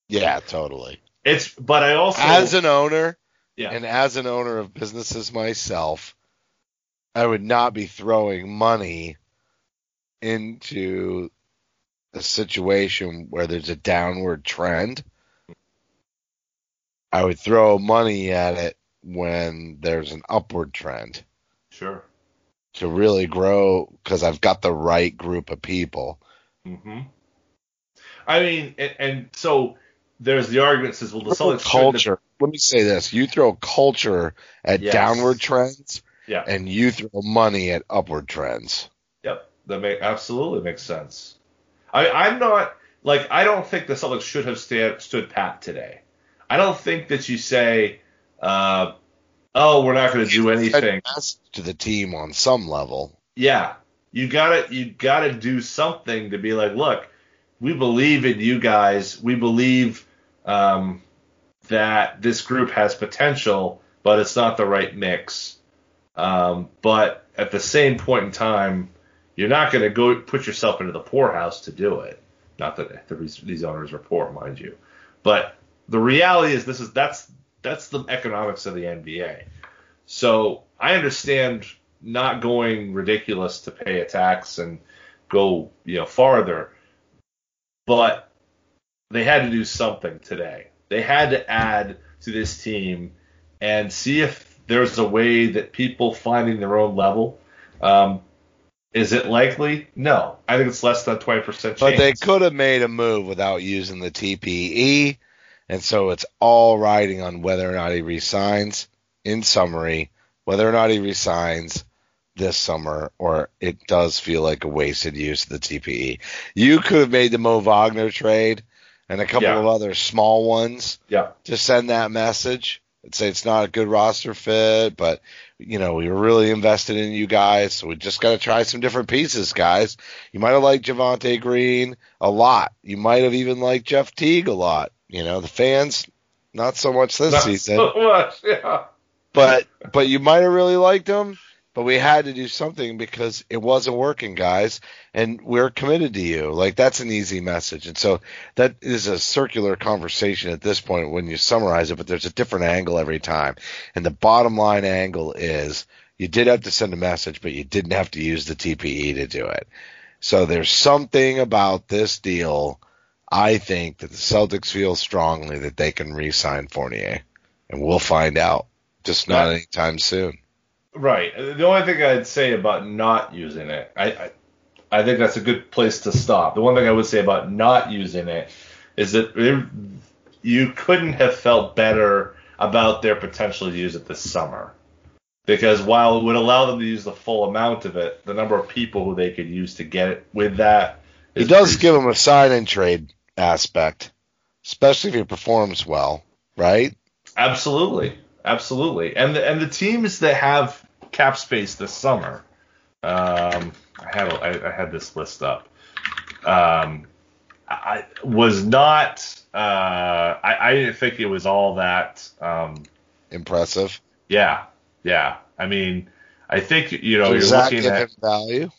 Yeah, totally. It's but I also as an owner, yeah, and as an owner of businesses myself, I would not be throwing money into a situation where there's a downward trend. I would throw money at it when there's an upward trend. Sure to really grow because I've got the right group of people. Mm-hmm. I mean, and, and, so there's the argument says, well, the culture. Let me say this: you throw culture at yes. downward trends, yeah, and you throw money at upward trends. That make absolutely makes sense. I, I'm not like I don't think the Celtics should have stand, stood pat today. I don't think that you say, uh, oh, we're not going to do anything to the team on some level. Yeah, you gotta you gotta do something to be like, look, we believe in you guys. We believe um, that this group has potential, but it's not the right mix. Um, but at the same point in time, you're not going to go put yourself into the poorhouse to do it. Not that the, these owners are poor, mind you, but the reality is this is that's that's the economics of the NBA. So I understand not going ridiculous to pay a tax and go you know farther, but they had to do something today. They had to add to this team and see if there's a way that people finding their own level. Um, is it likely? No, I think it's less than twenty percent chance. But they could have made a move without using the TPE, and so it's all riding on whether or not he resigns. In summary, whether or not he resigns this summer, or it does feel like a wasted use of the TPE. You could have made the Mo Wagner trade and a couple Yeah. of other small ones Yeah, to send that message and say it's not a good roster fit, but you know, we were really invested in you guys, so we just got to try some different pieces, guys. You might have liked Javonte Green a lot. You might have even liked Jeff Teague a lot. You know, the fans, not so much this Not season, so much, yeah. but but you might have really liked him. But we had to do something because it wasn't working, guys, and we're committed to you. Like that's an easy message, and so that is a circular conversation at this point when you summarize it. But there's a different angle every time, and the bottom line angle is you did have to send a message, but you didn't have to use the TPE to do it. So there's something about this deal. I think that the Celtics feel strongly that they can re-sign Fournier, and we'll find out. Just not anytime soon. Right. The only thing I'd say about not using it, I, I I think that's a good place to stop. The one thing I would say about not using it is that it, you couldn't have felt better about their potential to use it this summer. Because while it would allow them to use the full amount of it, the number of people who they could use to get it with that is does give them a sign and trade aspect, especially if he performs well, right? Absolutely, absolutely. And the, and the teams that have cap space this summer, um, I had I, I had this list up. Um, I was not. Uh, I, I didn't think it was all that. Um, Impressive. yeah, yeah. I mean, I think you know Does you're looking at value?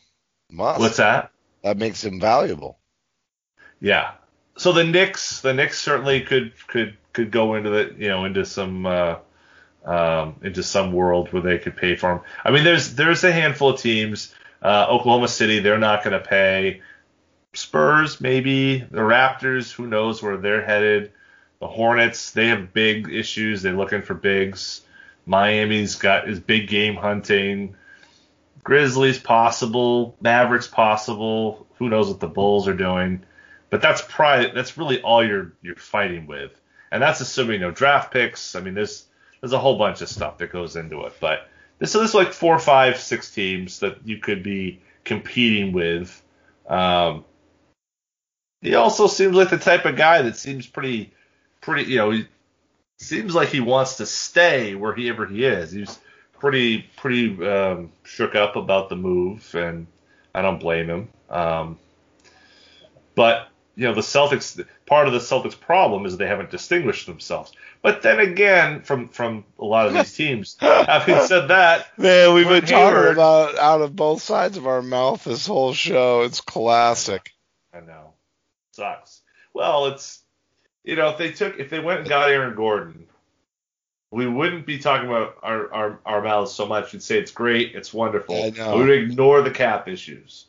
Must. what's that? That makes him valuable. Yeah. So the Knicks, the Knicks certainly could could could go into the you know into some uh, um, into some world where they could pay for him. I mean, there's there's a handful of teams. Uh, Oklahoma City, they're not going to pay. Spurs, maybe the Raptors, who knows where they're headed. The Hornets, they have big issues. They're looking for bigs. Miami's got is big game hunting. Grizzlies possible, Mavericks possible. Who knows what the Bulls are doing? But that's probably that's really all you're you're fighting with, and that's assuming no draft picks. I mean, there's there's a whole bunch of stuff that goes into it, but this is like four, five, six teams that you could be competing with. Um, he also seems like the type of guy that seems pretty, pretty, you know, he seems like he wants to stay wherever he is. He's pretty, pretty um, shook up about the move, and I don't blame him. Um, but you know, the Celtics, part of the Celtics' problem is they haven't distinguished themselves. But then again, from from a lot of these teams, having said that, Man, we've been talking about out of both sides of our mouth this whole show. It's classic. I know. Sucks. Well, it's you know, if they took if they went and got Aaron Gordon, we wouldn't be talking about our our, our mouths so much. We'd say it's great, it's wonderful. I know. We would ignore the cap issues.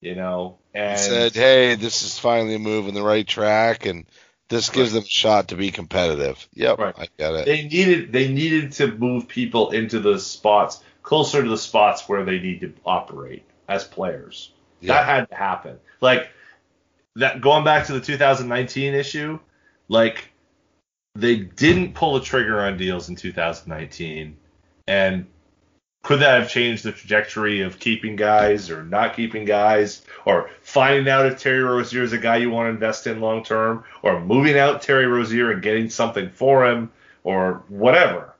You know. He And said, "Hey, this is finally a move in the right track, and this gives them a shot to be competitive." Yep, Right. I get it. they needed they needed to move people into the spots closer to the spots where they need to operate as players. Yeah. That had to happen. Like that going back to the 2019 issue, like they didn't pull the trigger on deals in 2019 and could that have changed the trajectory of keeping guys or not keeping guys or finding out if Terry Rozier is a guy you want to invest in long term or moving out Terry Rozier and getting something for him or whatever.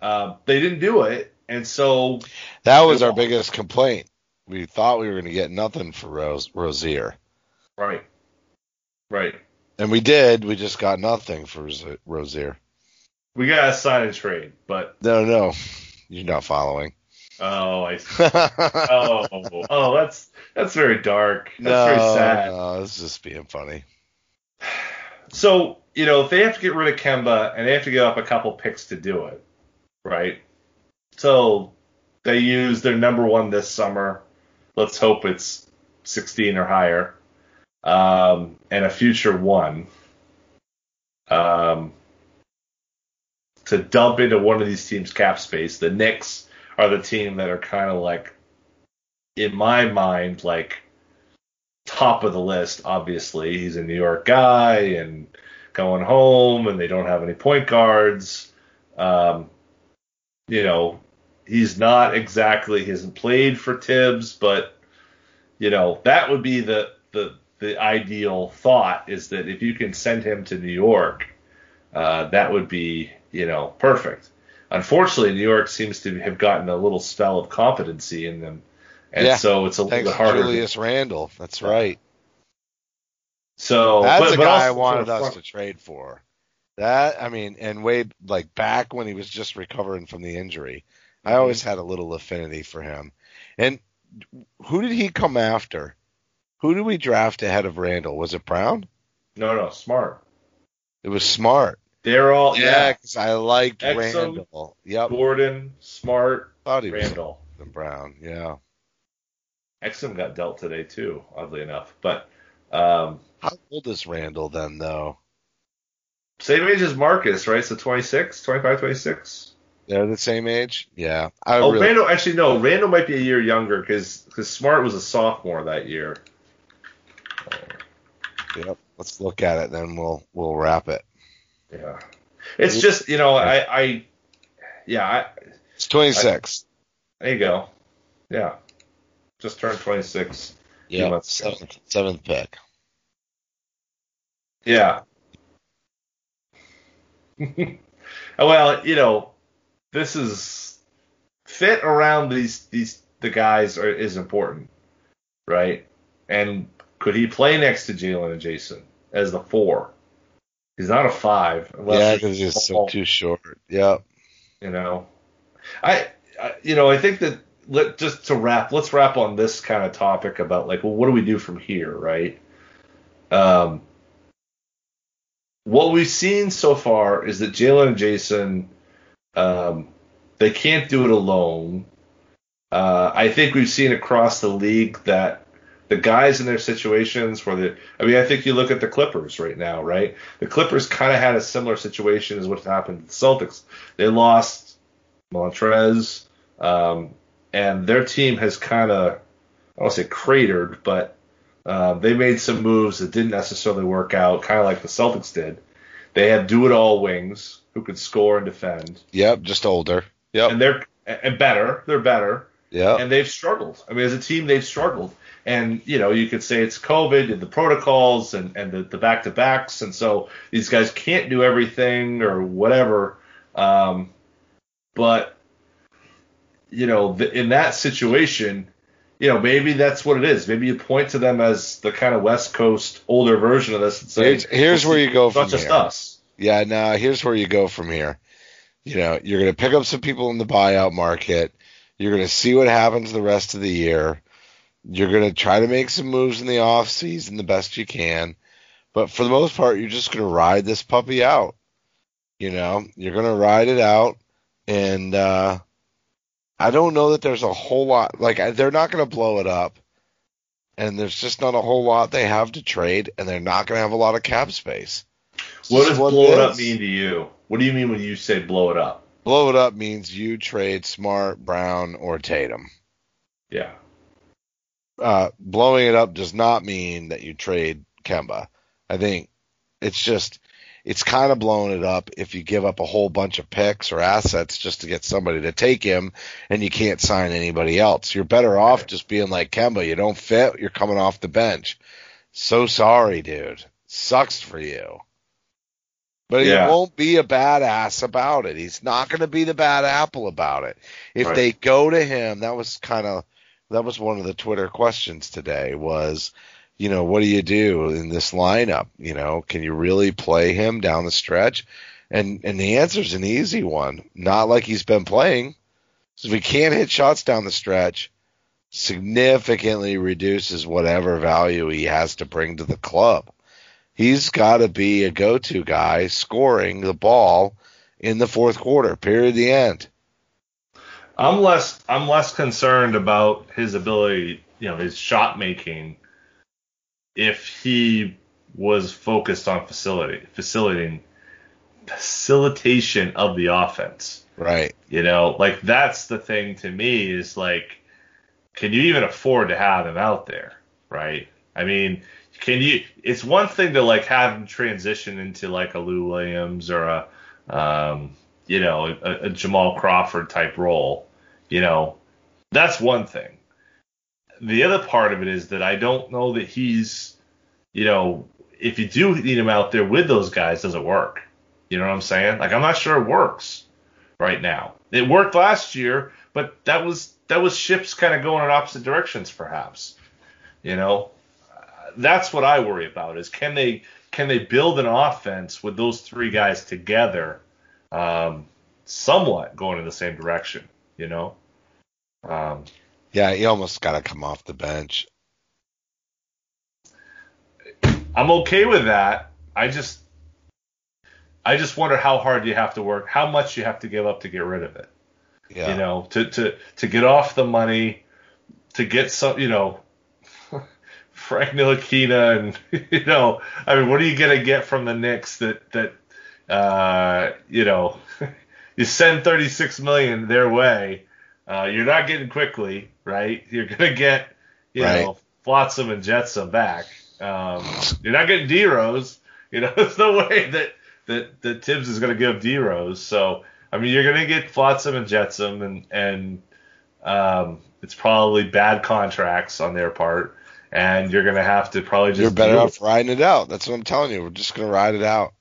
Uh, they didn't do it. And so That was our biggest complaint. We thought we were going to get nothing for Rose, Rozier, right. Right. and we did. We just got nothing for Rozier. We got a sign and trade, but No, no, you're not following. Oh, I oh, oh, that's that's very dark. That's no, very sad. no, it's just being funny. So you know, if they have to get rid of Kemba and they have to give up a couple picks to do it, right? So They use their number one this summer. Let's hope it's 16 or higher. Um, and a future one. Um, to dump into one of these teams' cap space. The Knicks are the team that are kind of like, in my mind, like top of the list. Obviously, he's a New York guy and going home, and they don't have any point guards. Um, you know, he's not exactly he hasn't played for Thibs, but you know that would be the the the ideal thought is that if you can send him to New York, uh, that would be you know perfect. Unfortunately, New York seems to have gotten a little spell of competency in them, and Yeah. so it's a little Thanks bit harder. Julius Randle. That's right. so That's but, a but guy I wanted sort of us to trade for. That I mean, and way like back when he was just recovering from the injury, I Mhm. always had a little affinity for him. And who did he come after? Who did we draft ahead of Randle? Was it Brown? No, no, smart. It was Smart. They're all Yeah, yeah. because I liked Exum, Randle. Yep, Gordon, Smart, thought he Randle. than Brown. Yeah. Exum got dealt today too, oddly enough. But um, How old is Randle then, though? same age as Marcus, right? So 26, 25, 26. They're the same age. Yeah. I Oh, really, Randle. Actually, no. Randle might be a year younger because because Smart was a sophomore that year. Yep. Let's look at it, then we'll we'll wrap it. Yeah. It's just you know I I yeah I, It's 26. there you go. Yeah. Just turned 26. Yeah, seventh, seventh pick. Yeah. well, you know, this is fit around these these the guys are, is important, right? And could he play next to Jalen and Jayson as the four? He's not a five, Yeah, because he's so too short. Yep. you know. I, I you know I think that let just to wrap let's wrap on this kind of topic about like well what do we do from here right um what we've seen so far is that Jalen and Jayson um they can't do it alone uh I think we've seen across the league that the guys in their situations where the I mean I think you look at the Clippers right now right the Clippers kind of had a similar situation as what happened to the Celtics they lost Montrezl, um, and their team has kind of, I don't want to say cratered, but uh, they made some moves that didn't necessarily work out, kind of like the Celtics did. They had do-it-all wings who could score and defend, Yep. Just older. Yep. and they're and better. They're better, Yep. and they've struggled. I mean, as a team, they've struggled. And you know, you could say it's COVID and the protocols and and the, the back to backs, and so these guys can't do everything or whatever. Um, but you know, th- in that situation, you know, maybe that's what it is. Maybe you point to them as the kind of West Coast older version of this and say, Here's, here's where you go from just here. us. Yeah, no, here's where you go from here. You know, you're going to pick up some people in the buyout market. You're going to see what happens the rest of the year. You're going to try to make some moves in the off season the best you can. But for the most part, you're just going to ride this puppy out. You know, you're going to ride it out. And, uh, I don't know that there's a whole lot, like, they're not going to blow it up. And there's just not a whole lot they have to trade, and they're not going to have a lot of cap space. What does what blow it up mean to you? What do you mean when you say blow it up? Blow it up means you trade Smart, Brown, or Tatum. Yeah. Uh, blowing it up does not mean that you trade Kemba. I think it's just it's kind of blowing it up if you give up a whole bunch of picks or assets just to get somebody to take him and you can't sign anybody else. You're better off just being like Kemba, you don't fit, you're coming off the bench. So sorry, dude. Sucks for you. But Yeah. he won't be a badass about it. He's not going to be the bad apple about it. If Right. they go to him, that was kind of that was one of the Twitter questions today was, you know, what do you do in this lineup? You know, can you really play him down the stretch? And and the answer's an easy one. Not like he's been playing. So if he can't hit shots down the stretch, significantly reduces whatever value he has to bring to the club. He's got to be a go-to guy scoring the ball in the fourth quarter, period, the end. I'm less I'm less concerned about his ability, you know, his shot making if he was focused on facility facilitating facilitation of the offense. Right. You know, like that's the thing to me is like can you even afford to have him out there, right? I mean, can you it's one thing to like have him transition into like a Lou Williams or a um, you know, a, a Jamal Crawford type role, you know, that's one thing. The other part of it is that I don't know that he's, you know, if you do need him out there with those guys, does it work? You know what I'm saying? Like I'm not sure it works right now. It worked last year, but that was that was ships kind of going in opposite directions, perhaps. You know, that's what I worry about is can they can they build an offense with those three guys together, um, somewhat going in the same direction? You know. Um, yeah, he almost got to come off the bench. I'm okay with that. I just I just wonder how hard you have to work, how much you have to give up to get rid of it. Yeah. You know, to to to get off the money, to get some, you know, Frank Ntilikina and you know, I mean, what are you gonna get from the Knicks that that uh, you know, you send 36 million their way, uh, you're not getting quickly, right? You're gonna get, you Right. know, Flotsam and Jetsam back. Um, you're not getting D Rose. You know, there's no way that that that Thibs is gonna give D Rose. So I mean, you're gonna get Flotsam and Jetsam, and and um, it's probably bad contracts on their part, and you're gonna have to probably just. You're better off riding it out. That's what I'm telling you. We're just gonna ride it out.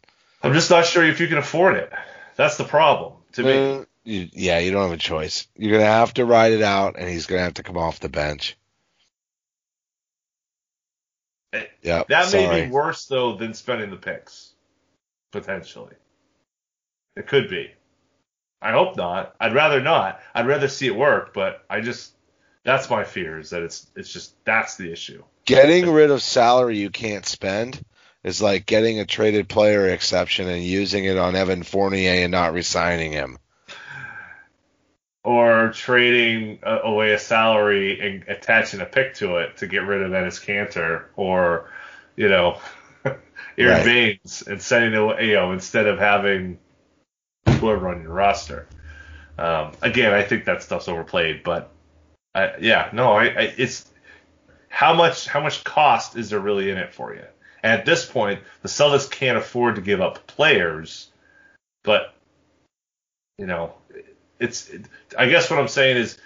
I'm just not sure if you can afford it. That's the problem to me. Uh, you, yeah, you don't have a choice. You're gonna have to ride it out, and he's gonna have to come off the bench. Yeah, That sorry. may be worse though than spending the picks, potentially. It could be. I hope not. I'd rather not. I'd rather see it work, but I just that's my fear is that it's it's just that's the issue. Getting rid of salary you can't spend is like getting a traded player exception and using it on Evan Fournier and not resigning him. Or trading uh, away a salary and attaching a pick to it to get rid of Enes Kanter, or you know, Aron Right. Baynes and sending it away, you know, instead of having whoever on your roster. Um, again, I think that stuff's overplayed, but I, yeah, no, I, I, it's how much how much cost is there really in it for you? And at this point, the Celtics can't afford to give up players, but you know, it's. It, I guess what I'm saying is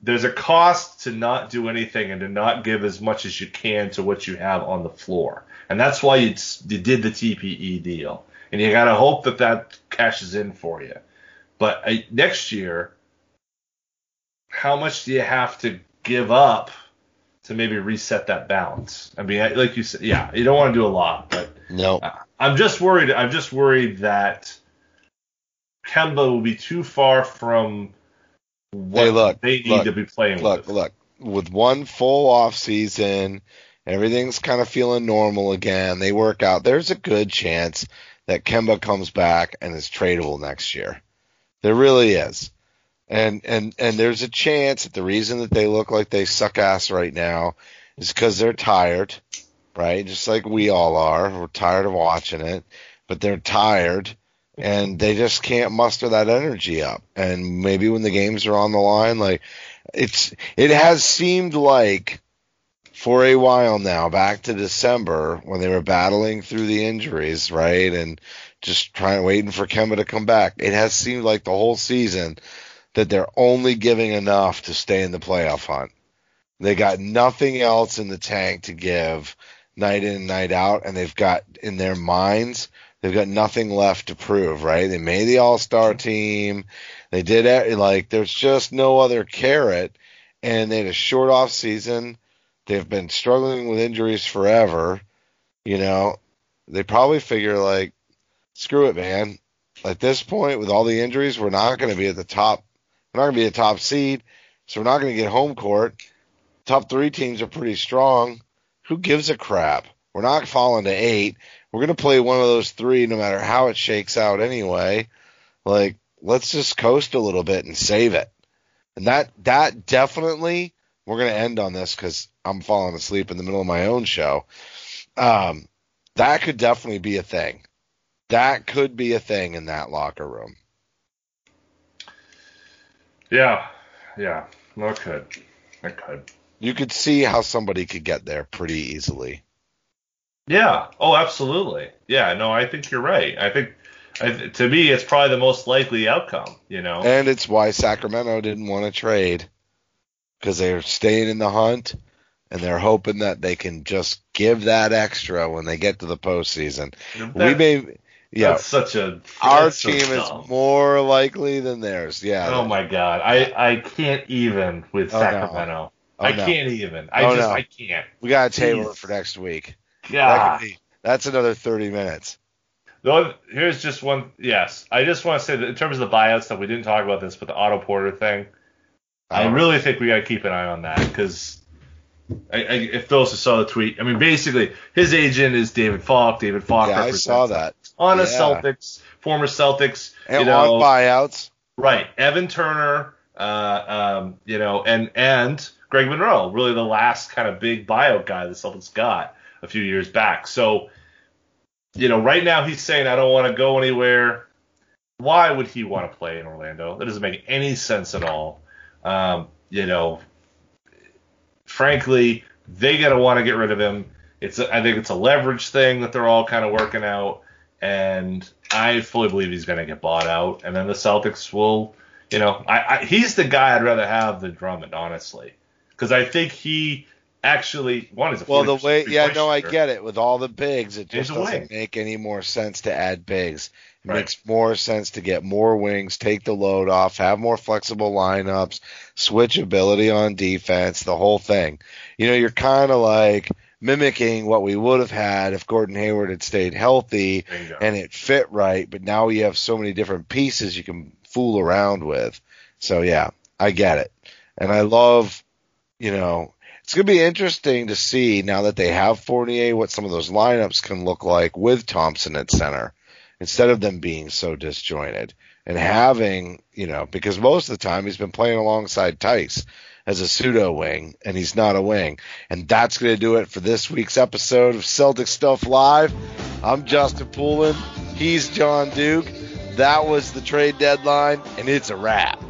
there's a cost to not do anything and to not give as much as you can to what you have on the floor, and that's why you, you did the TPE deal, and you gotta hope that that cashes in for you. But uh, next year, how much do you have to give up to maybe reset that balance? I mean, like you said, yeah, you don't want to do a lot, but No, I'm just worried. I'm just worried that Kemba will be too far from what Hey, look, they need look, to be playing look, with. look. With one full off season, everything's kind of feeling normal again. They work out. There's a good chance that Kemba comes back and is tradable next year. There really is. And and and there's a chance that the reason that they look like they suck ass right now is because they're tired, right? Just like we all are. We're tired of watching it, but they're tired and they just can't muster that energy up. And maybe when the games are on the line, like it's it has seemed like for a while now, back to December when they were battling through the injuries, right, and just trying waiting for Kemba to come back. It has seemed like the whole season that they're only giving enough to stay in the playoff hunt. They got nothing else in the tank to give night in and night out, and they've got in their minds they've got nothing left to prove. Right? They made the All Star team. They did it. Like there's just no other carrot, and they had a short off season. They've been struggling with injuries forever. You know, they probably figure like, screw it, man. At this point, with all the injuries, we're not going to be at the top. We're not going to be a top seed, so we're not going to get home court. Top three teams are pretty strong. Who gives a crap? We're not falling to eight. We're going to play one of those three, no matter how it shakes out anyway. Like, let's just coast a little bit and save it. And that that definitely we're gonna end on this because I'm falling asleep in the middle of my own show. Um, that could definitely be a thing. That could be a thing in that locker room. Yeah, yeah, no, it could, it could. You could see how somebody could get there pretty easily. Yeah. Oh, absolutely. Yeah. No, I think you're right. I think I, to me, it's probably the most likely outcome. You know. And it's why Sacramento didn't want to trade because they're staying in the hunt and they're hoping that they can just give that extra when they get to the postseason. That- we may, yeah, That's such a. our that's so team is more likely than theirs. Yeah. Oh my god, I I can't even with Oh, no. Sacramento. Oh, I no. can't even. I Oh, just no. I can't. We got to table for next week. That could be, that's another 30 minutes. Though here's just one. Yes, I just want to say that in terms of the buyout stuff, we didn't talk about this, but the Otto Porter thing, I Um, really think we got to keep an eye on that because. I, I, if those who saw the tweet, I mean, basically, his agent is David Falk. David Falk Yeah, I saw that. On a Yeah. Celtics, former Celtics, And you know, buyouts. Right, Evan Turner, uh, um, you know, and and Greg Monroe, really the last kind of big buyout guy the Celtics got a few years back. So, you know, right now he's saying I don't want to go anywhere. Why would he want to play in Orlando? That doesn't make any sense at all. Um, you know, frankly, they gotta want to get rid of him. It's a, I think it's a leverage thing that they're all kind of working out, and I fully believe he's gonna get bought out, and then the Celtics will, you know, I, I he's the guy I'd rather have than Drummond, honestly, because I think he actually one is a Well, the way, yeah, no, I get it. With all the bigs, it just doesn't make any more sense to add bigs. It Right. makes more sense to get more wings, take the load off, have more flexible lineups, switchability on defense, the whole thing. You know, you're kind of like mimicking what we would have had if Gordon Hayward had stayed healthy and it fit right, but now you have so many different pieces you can fool around with. So yeah, I get it. And I love, you know, it's going to be interesting to see now that they have Fournier what some of those lineups can look like with Thompson at center instead of them being so disjointed and having, you know, because most of the time he's been playing alongside Theis as a pseudo wing and he's not a wing. And that's going to do it for this week's episode of Celtics Stuff Live. I'm Justin Poulin. He's Jon Duke. That was the trade deadline and it's a wrap.